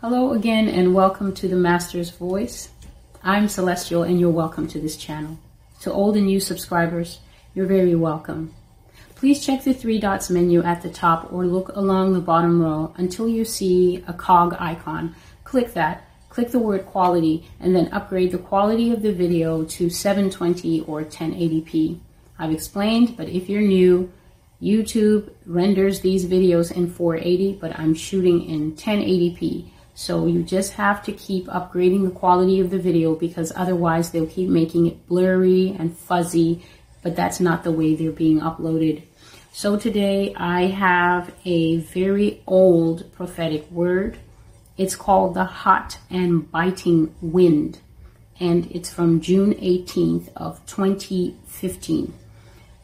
Hello again and welcome to the Master's Voice. I'm Celestial and you're welcome to this channel. To old and new subscribers, you're very welcome. Please check the three dots menu at the top or look along the bottom row until you see a cog icon. Click that, click the word quality, and then upgrade the quality of the video to 720 or 1080p. I've explained, but if you're new, YouTube renders these videos in 480, but I'm shooting in 1080p. So you just have to keep upgrading the quality of the video because otherwise they'll keep making it blurry and fuzzy, but that's not the way they're being uploaded. So today I have a very old prophetic word. It's called the hot and biting wind and it's from June 18th of 2015.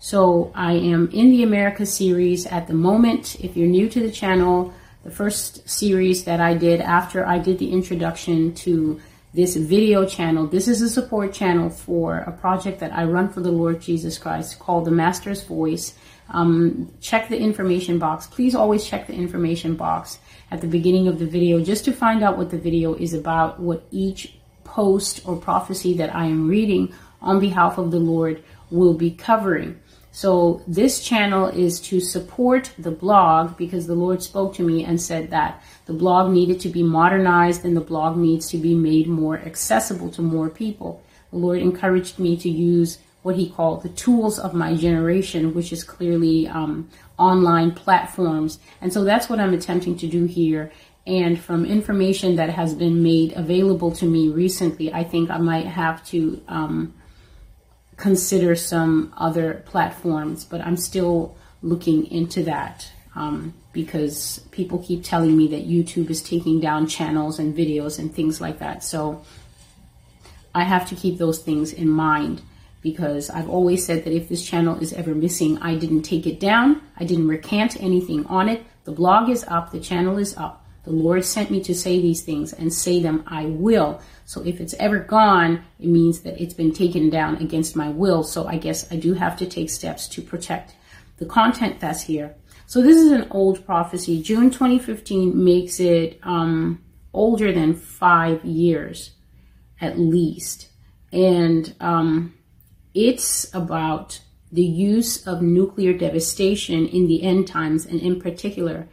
So I am in the America series at the moment. If you're new to the channel, the first series that I did after I did the introduction to this video channel. This is a support channel for a project that I run for the Lord Jesus Christ called The Master's Voice. Um, check the information box. Please always check the information box at the beginning of the video just to find out what the video is about, what each post or prophecy that I am reading on behalf of the Lord will be covering. So this channel is to support the blog because the Lord spoke to me and said that the blog needed to be modernized and the blog needs to be made more accessible to more people. The Lord encouraged me to use what he called the tools of my generation, which is clearly um, online platforms. And so that's what I'm attempting to do here. And from information that has been made available to me recently, I think I might have to um, consider some other platforms, but I'm still looking into that um, because people keep telling me that YouTube is taking down channels and videos and things like that. So I have to keep those things in mind because I've always said that if this channel is ever missing, I didn't take it down. I didn't recant anything on it. The blog is up. The channel is up. The Lord sent me to say these things and say them I will. So if it's ever gone, it means that it's been taken down against my will. So I guess I do have to take steps to protect the content that's here. So this is an old prophecy. June 2015 makes it um, older than five years at least. And um, it's about the use of nuclear devastation in the end times and in particular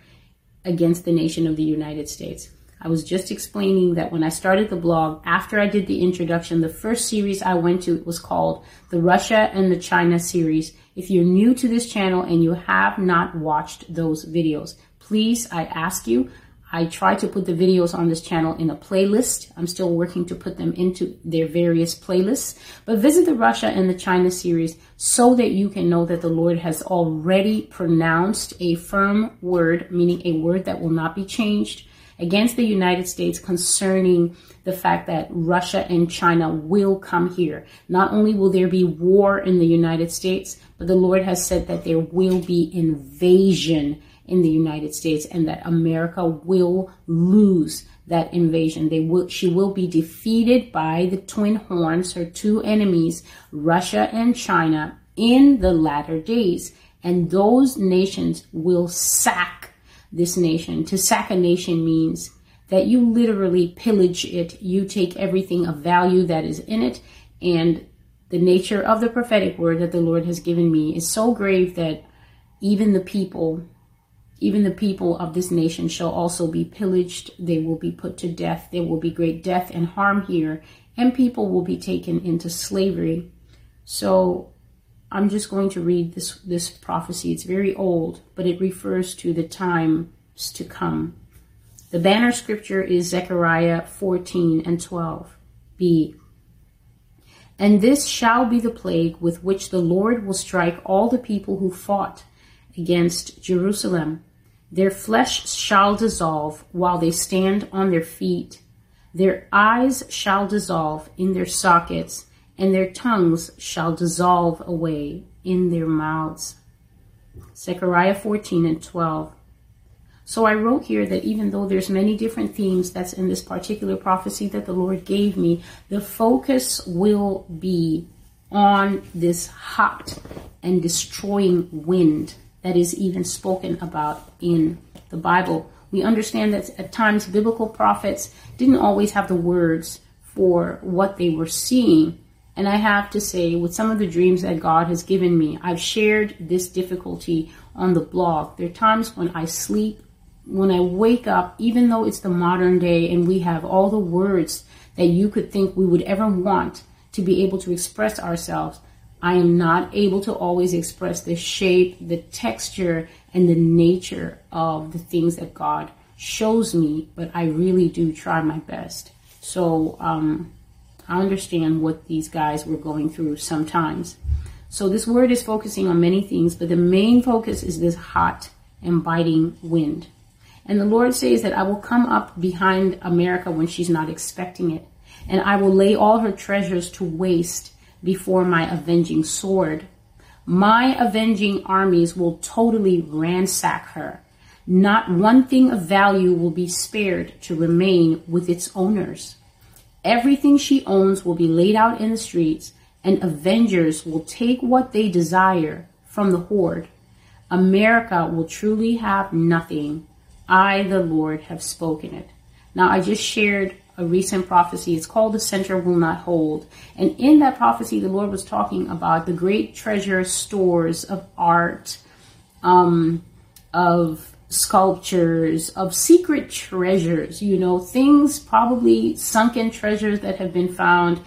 against the nation of the United States. I was just explaining that when I started the blog, after I did the introduction, the first series I went to was called the Russia and the China series. If you're new to this channel and you have not watched those videos, please, I ask you, I try to put the videos on this channel in a playlist. I'm still working to put them into their various playlists. But visit the Russia and the China series so that you can know that the Lord has already pronounced a firm word, meaning a word that will not be changed against the United States concerning the fact that Russia and China will come here. Not only will there be war in the United States, but the Lord has said that there will be invasion in the United States and that America will lose that invasion. They will, she will be defeated by the twin horns, her two enemies, Russia and China, in the latter days. And those nations will sack this nation. To sack a nation means that you literally pillage it. You take everything of value that is in it. And the nature of the prophetic word that the Lord has given me is so grave that even the people even the people of this nation shall also be pillaged. They will be put to death. There will be great death and harm here, and people will be taken into slavery. So I'm just going to read this, this prophecy. It's very old, but it refers to the times to come. The banner scripture is Zechariah 14 and 12. B. And this shall be the plague with which the Lord will strike all the people who fought against Jerusalem their flesh shall dissolve while they stand on their feet. Their eyes shall dissolve in their sockets, and their tongues shall dissolve away in their mouths. Zechariah 14 and 12. So I wrote here that even though there's many different themes that's in this particular prophecy that the Lord gave me, the focus will be on this hot and destroying wind that is even spoken about in the Bible. We understand that at times biblical prophets didn't always have the words for what they were seeing. And I have to say, with some of the dreams that God has given me, I've shared this difficulty on the blog. There are times when I sleep, when I wake up, even though it's the modern day and we have all the words that you could think we would ever want to be able to express ourselves, I am not able to always express the shape, the texture, and the nature of the things that God shows me, but I really do try my best. So um, I understand what these guys were going through sometimes. So this word is focusing on many things, but the main focus is this hot and biting wind. And the Lord says that I will come up behind America when she's not expecting it, and I will lay all her treasures to waste before my avenging sword. My avenging armies will totally ransack her. Not one thing of value will be spared to remain with its owners. Everything she owns will be laid out in the streets, and avengers will take what they desire from the hoard. America will truly have nothing. I, the Lord, have spoken it. Now, I just shared a recent prophecy. It's called The Center Will Not Hold. And in that prophecy, the Lord was talking about the great treasure stores of art, um, of sculptures, of secret treasures, you know, things probably sunken treasures that have been found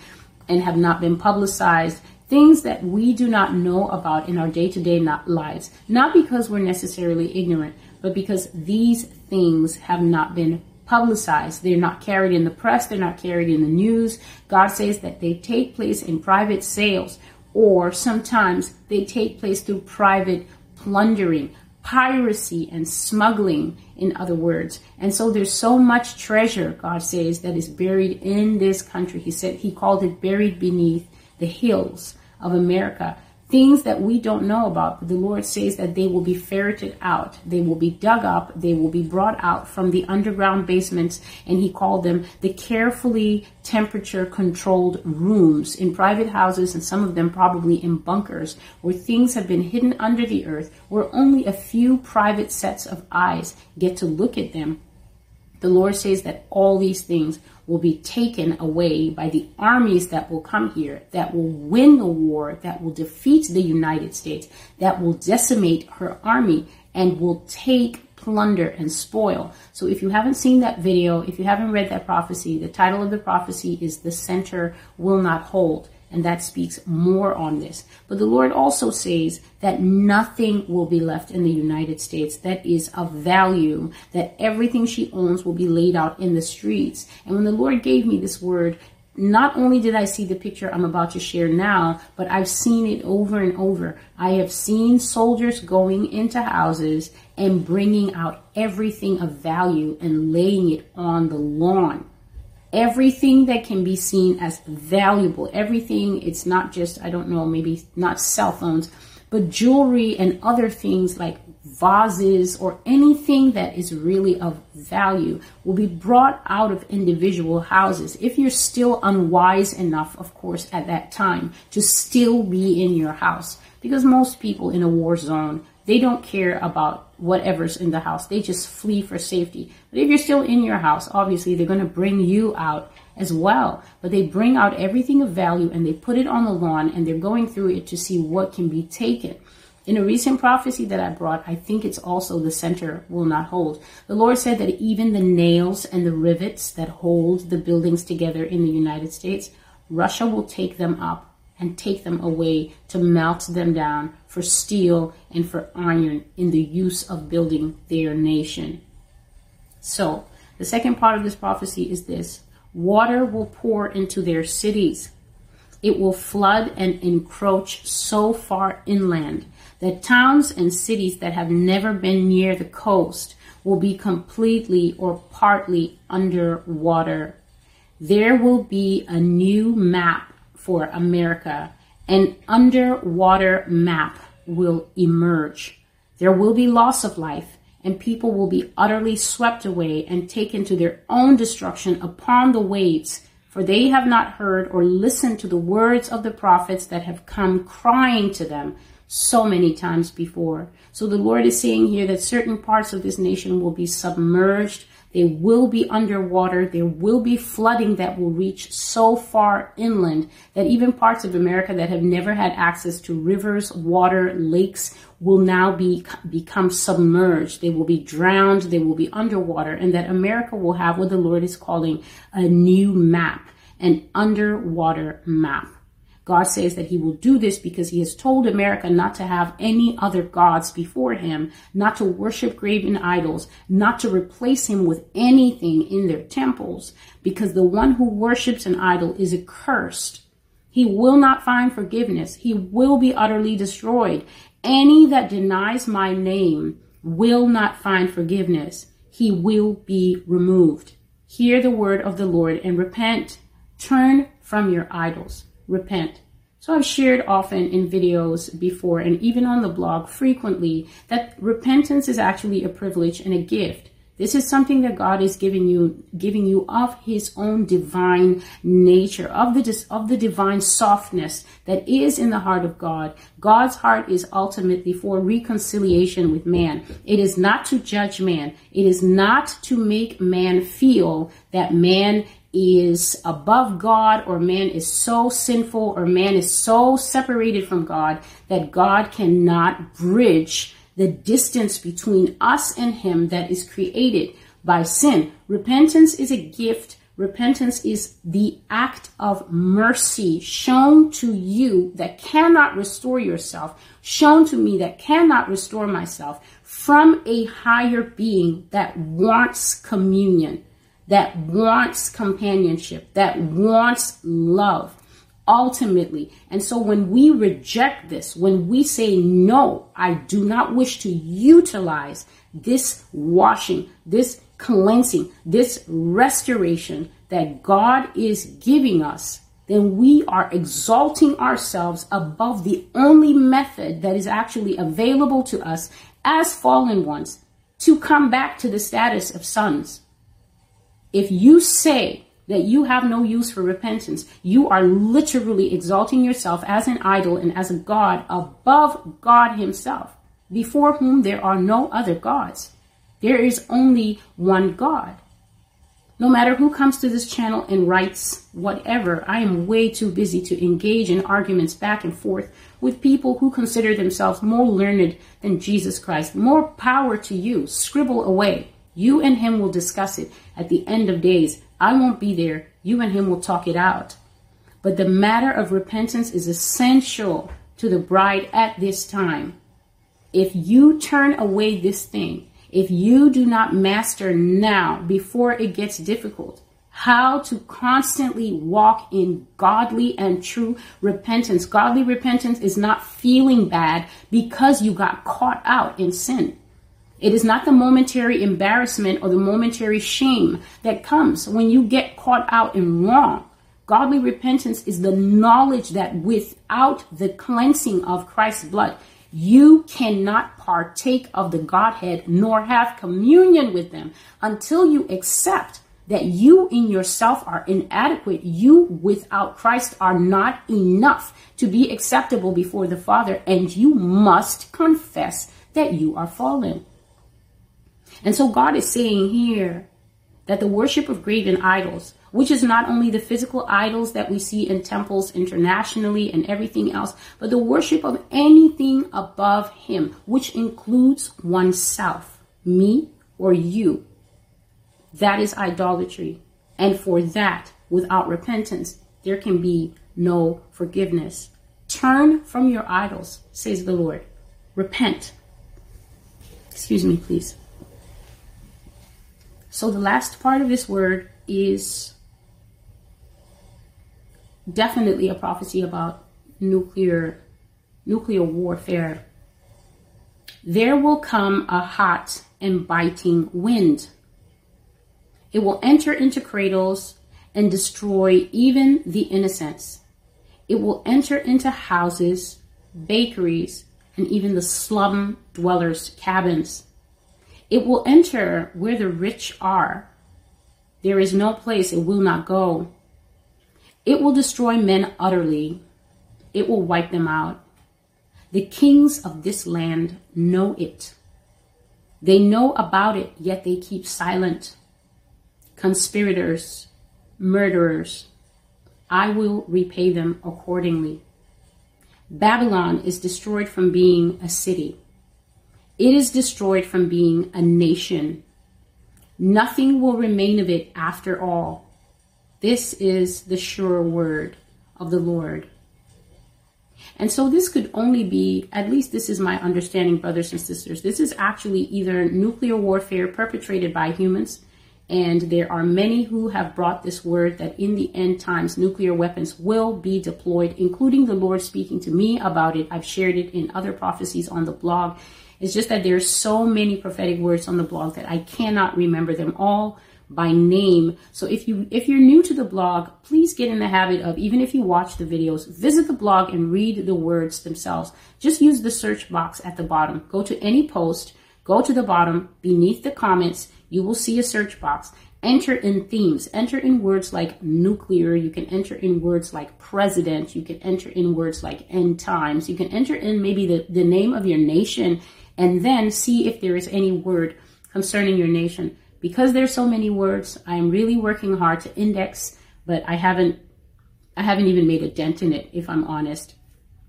and have not been publicized, things that we do not know about in our day to day lives, not because we're necessarily ignorant, but because these things have not been publicized. They're not carried in the press, they're not carried in the news. God says that they take place in private sales, or sometimes they take place through private plundering, piracy, and smuggling, in other words. And so there's so much treasure, God says, that is buried in this country. He said he called it buried beneath the hills of America things that we don't know about. But the Lord says that they will be ferreted out. They will be dug up. They will be brought out from the underground basements. And he called them the carefully temperature controlled rooms in private houses and some of them probably in bunkers where things have been hidden under the earth where only a few private sets of eyes get to look at them. The Lord says that all these things will be taken away by the armies that will come here, that will win the war, that will defeat the United States, that will decimate her army, and will take plunder and spoil. So if you haven't seen that video, if you haven't read that prophecy, the title of the prophecy is The Center Will Not Hold and that speaks more on this. But the Lord also says that nothing will be left in the United States that is of value, that everything she owns will be laid out in the streets. And when the Lord gave me this word, not only did I see the picture I'm about to share now, but I've seen it over and over. I have seen soldiers going into houses and bringing out everything of value and laying it on the lawn everything that can be seen as valuable. Everything, it's not just, I don't know, maybe not cell phones, but jewelry and other things like vases or anything that is really of value will be brought out of individual houses. If you're still unwise enough, of course, at that time to still be in your house, because most people in a war zone they don't care about whatever's in the house. They just flee for safety. But if you're still in your house, obviously they're going to bring you out as well. But they bring out everything of value and they put it on the lawn and they're going through it to see what can be taken. In a recent prophecy that I brought, I think it's also the center will not hold. The Lord said that even the nails and the rivets that hold the buildings together in the United States, Russia will take them up and take them away to melt them down for steel and for iron in the use of building their nation. So, the second part of this prophecy is this water will pour into their cities. It will flood and encroach so far inland that towns and cities that have never been near the coast will be completely or partly underwater. There will be a new map for America, an underwater map will emerge. There will be loss of life, and people will be utterly swept away and taken to their own destruction upon the waves, for they have not heard or listened to the words of the prophets that have come crying to them. so many times before. So the Lord is saying here that certain parts of this nation will be submerged. They will be underwater. There will be flooding that will reach so far inland that even parts of America that have never had access to rivers, water, lakes will now be become submerged. They will be drowned. They will be underwater and that America will have what the Lord is calling a new map, an underwater map. God says that he will do this because he has told America not to have any other gods before him, not to worship graven idols, not to replace him with anything in their temples, because the one who worships an idol is accursed. He will not find forgiveness. He will be utterly destroyed. Any that denies my name will not find forgiveness. He will be removed. Hear the word of the Lord and repent. Turn from your idols repent. So I've shared often in videos before and even on the blog frequently that repentance is actually a privilege and a gift. This is something that God is giving you, giving you of His own divine nature, of the of the divine softness that is in the heart of God. God's heart is ultimately for reconciliation with man. It is not to judge man. It is not to make man feel that man is above God or man is so sinful or man is so separated from God that God cannot bridge the distance between us and him that is created by sin. Repentance is a gift. Repentance is the act of mercy shown to you that cannot restore yourself, shown to me that cannot restore myself from a higher being that wants communion that wants companionship, that wants love ultimately. And so when we reject this, when we say, no, I do not wish to utilize this washing, this cleansing, this restoration that God is giving us, then we are exalting ourselves above the only method that is actually available to us as fallen ones to come back to the status of sons if you say that you have no use for repentance, you are literally exalting yourself as an idol and as a God above God Himself, before whom there are no other gods. There is only one God. No matter who comes to this channel and writes whatever, I am way too busy to engage in arguments back and forth with people who consider themselves more learned than Jesus Christ. More power to you. Scribble away. You and him will discuss it at the end of days. I won't be there. You and him will talk it out. But the matter of repentance is essential to the bride at this time. If you turn away this thing, if you do not master now before it gets difficult, how to constantly walk in godly and true repentance. Godly repentance is not feeling bad because you got caught out in sin. It is not the momentary embarrassment or the momentary shame that comes when you get caught out in wrong. Godly repentance is the knowledge that without the cleansing of Christ's blood, you cannot partake of the Godhead nor have communion with them until you accept that you in yourself are inadequate. You without Christ are not enough to be acceptable before the Father, and you must confess that you are fallen. And so God is saying here that the worship of graven idols, which is not only the physical idols that we see in temples internationally and everything else, but the worship of anything above Him, which includes oneself, me or you. That is idolatry. And for that, without repentance, there can be no forgiveness. Turn from your idols, says the Lord. Repent. Excuse me, please. So the last part of this word is definitely a prophecy about nuclear nuclear warfare. There will come a hot and biting wind. It will enter into cradles and destroy even the innocents. It will enter into houses, bakeries, and even the slum dwellers' cabins. It will enter where the rich are. There is no place it will not go. It will destroy men utterly. It will wipe them out. The kings of this land know it. They know about it, yet they keep silent. Conspirators, murderers, I will repay them accordingly. Babylon is destroyed from being a city. It is destroyed from being a nation. Nothing will remain of it after all. This is the sure word of the Lord. And so this could only be, at least this is my understanding, brothers and sisters. This is actually either nuclear warfare perpetrated by humans, and there are many who have brought this word that in the end times, nuclear weapons will be deployed, including the Lord speaking to me about it. I've shared it in other prophecies on the blog. It's just that there are so many prophetic words on the blog that I cannot remember them all by name. So if you if you're new to the blog, please get in the habit of even if you watch the videos, visit the blog and read the words themselves. Just use the search box at the bottom. Go to any post, go to the bottom beneath the comments, you will see a search box. Enter in themes. Enter in words like nuclear. You can enter in words like president. You can enter in words like end times. You can enter in maybe the, the name of your nation and then see if there is any word concerning your nation because there's so many words, I'm really working hard to index, but I haven't I haven't even made a dent in it if I'm honest.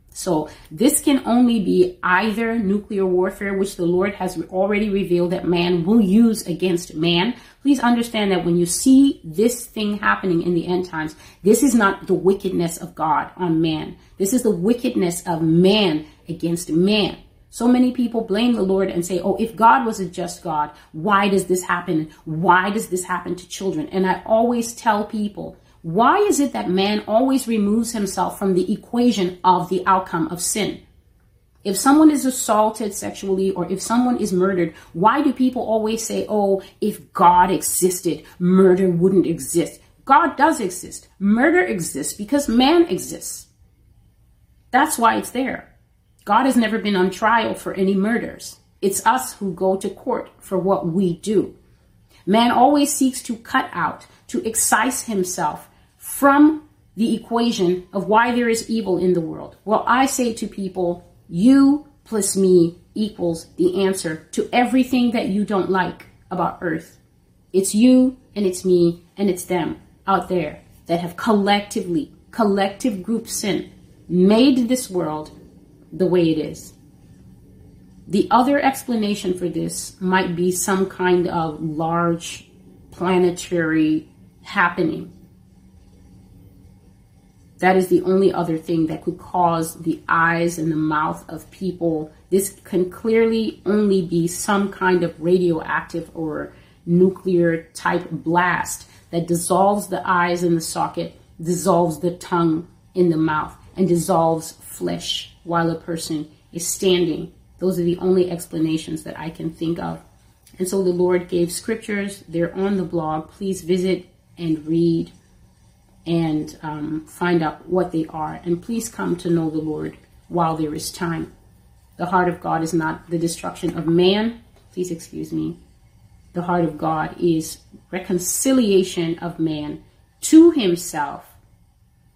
So this can only be either nuclear warfare, which the Lord has already revealed that man will use against man. Please understand that when you see this thing happening in the end times, this is not the wickedness of God on man. This is the wickedness of man against man. So many people blame the Lord and say, oh, if God was a just God, why does this happen? Why does this happen to children? And I always tell people, why is it that man always removes himself from the equation of the outcome of sin? If someone is assaulted sexually or if someone is murdered, why do people always say, oh, if God existed, murder wouldn't exist? God does exist. Murder exists because man exists. That's why it's there. God has never been on trial for any murders. It's us who go to court for what we do. Man always seeks to cut out, to excise himself from the equation of why there is evil in the world. Well, I say to people, you plus me equals the answer to everything that you don't like about earth. It's you and it's me and it's them out there that have collectively, collective group sin, made this world the way it is. The other explanation for this might be some kind of large planetary happening. That is the only other thing that could cause the eyes and the mouth of people. This can clearly only be some kind of radioactive or nuclear type blast that dissolves the eyes in the socket, dissolves the tongue in the mouth, and dissolves flesh while a person is standing. Those are the only explanations that I can think of. And so the Lord gave scriptures. They're on the blog. Please visit and read and um, find out what they are. And please come to know the Lord while there is time. The heart of God is not the destruction of man. Please excuse me. The heart of God is reconciliation of man to himself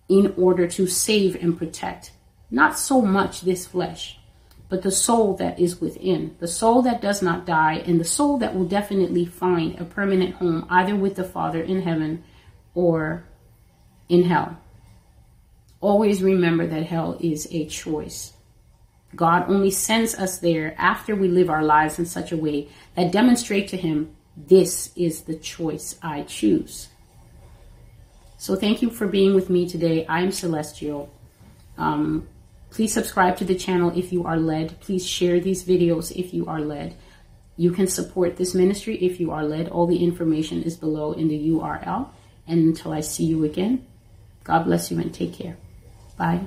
in order to save and protect not so much this flesh, but the soul that is within, the soul that does not die, and the soul that will definitely find a permanent home either with the Father in heaven or in hell. Always remember that hell is a choice. God only sends us there after we live our lives in such a way that demonstrate to him this is the choice I choose. So thank you for being with me today. I am Celestial. Um, Please subscribe to the channel if you are led. Please share these videos if you are led. You can support this ministry if you are led. All the information is below in the URL. And until I see you again, God bless you and take care. Bye.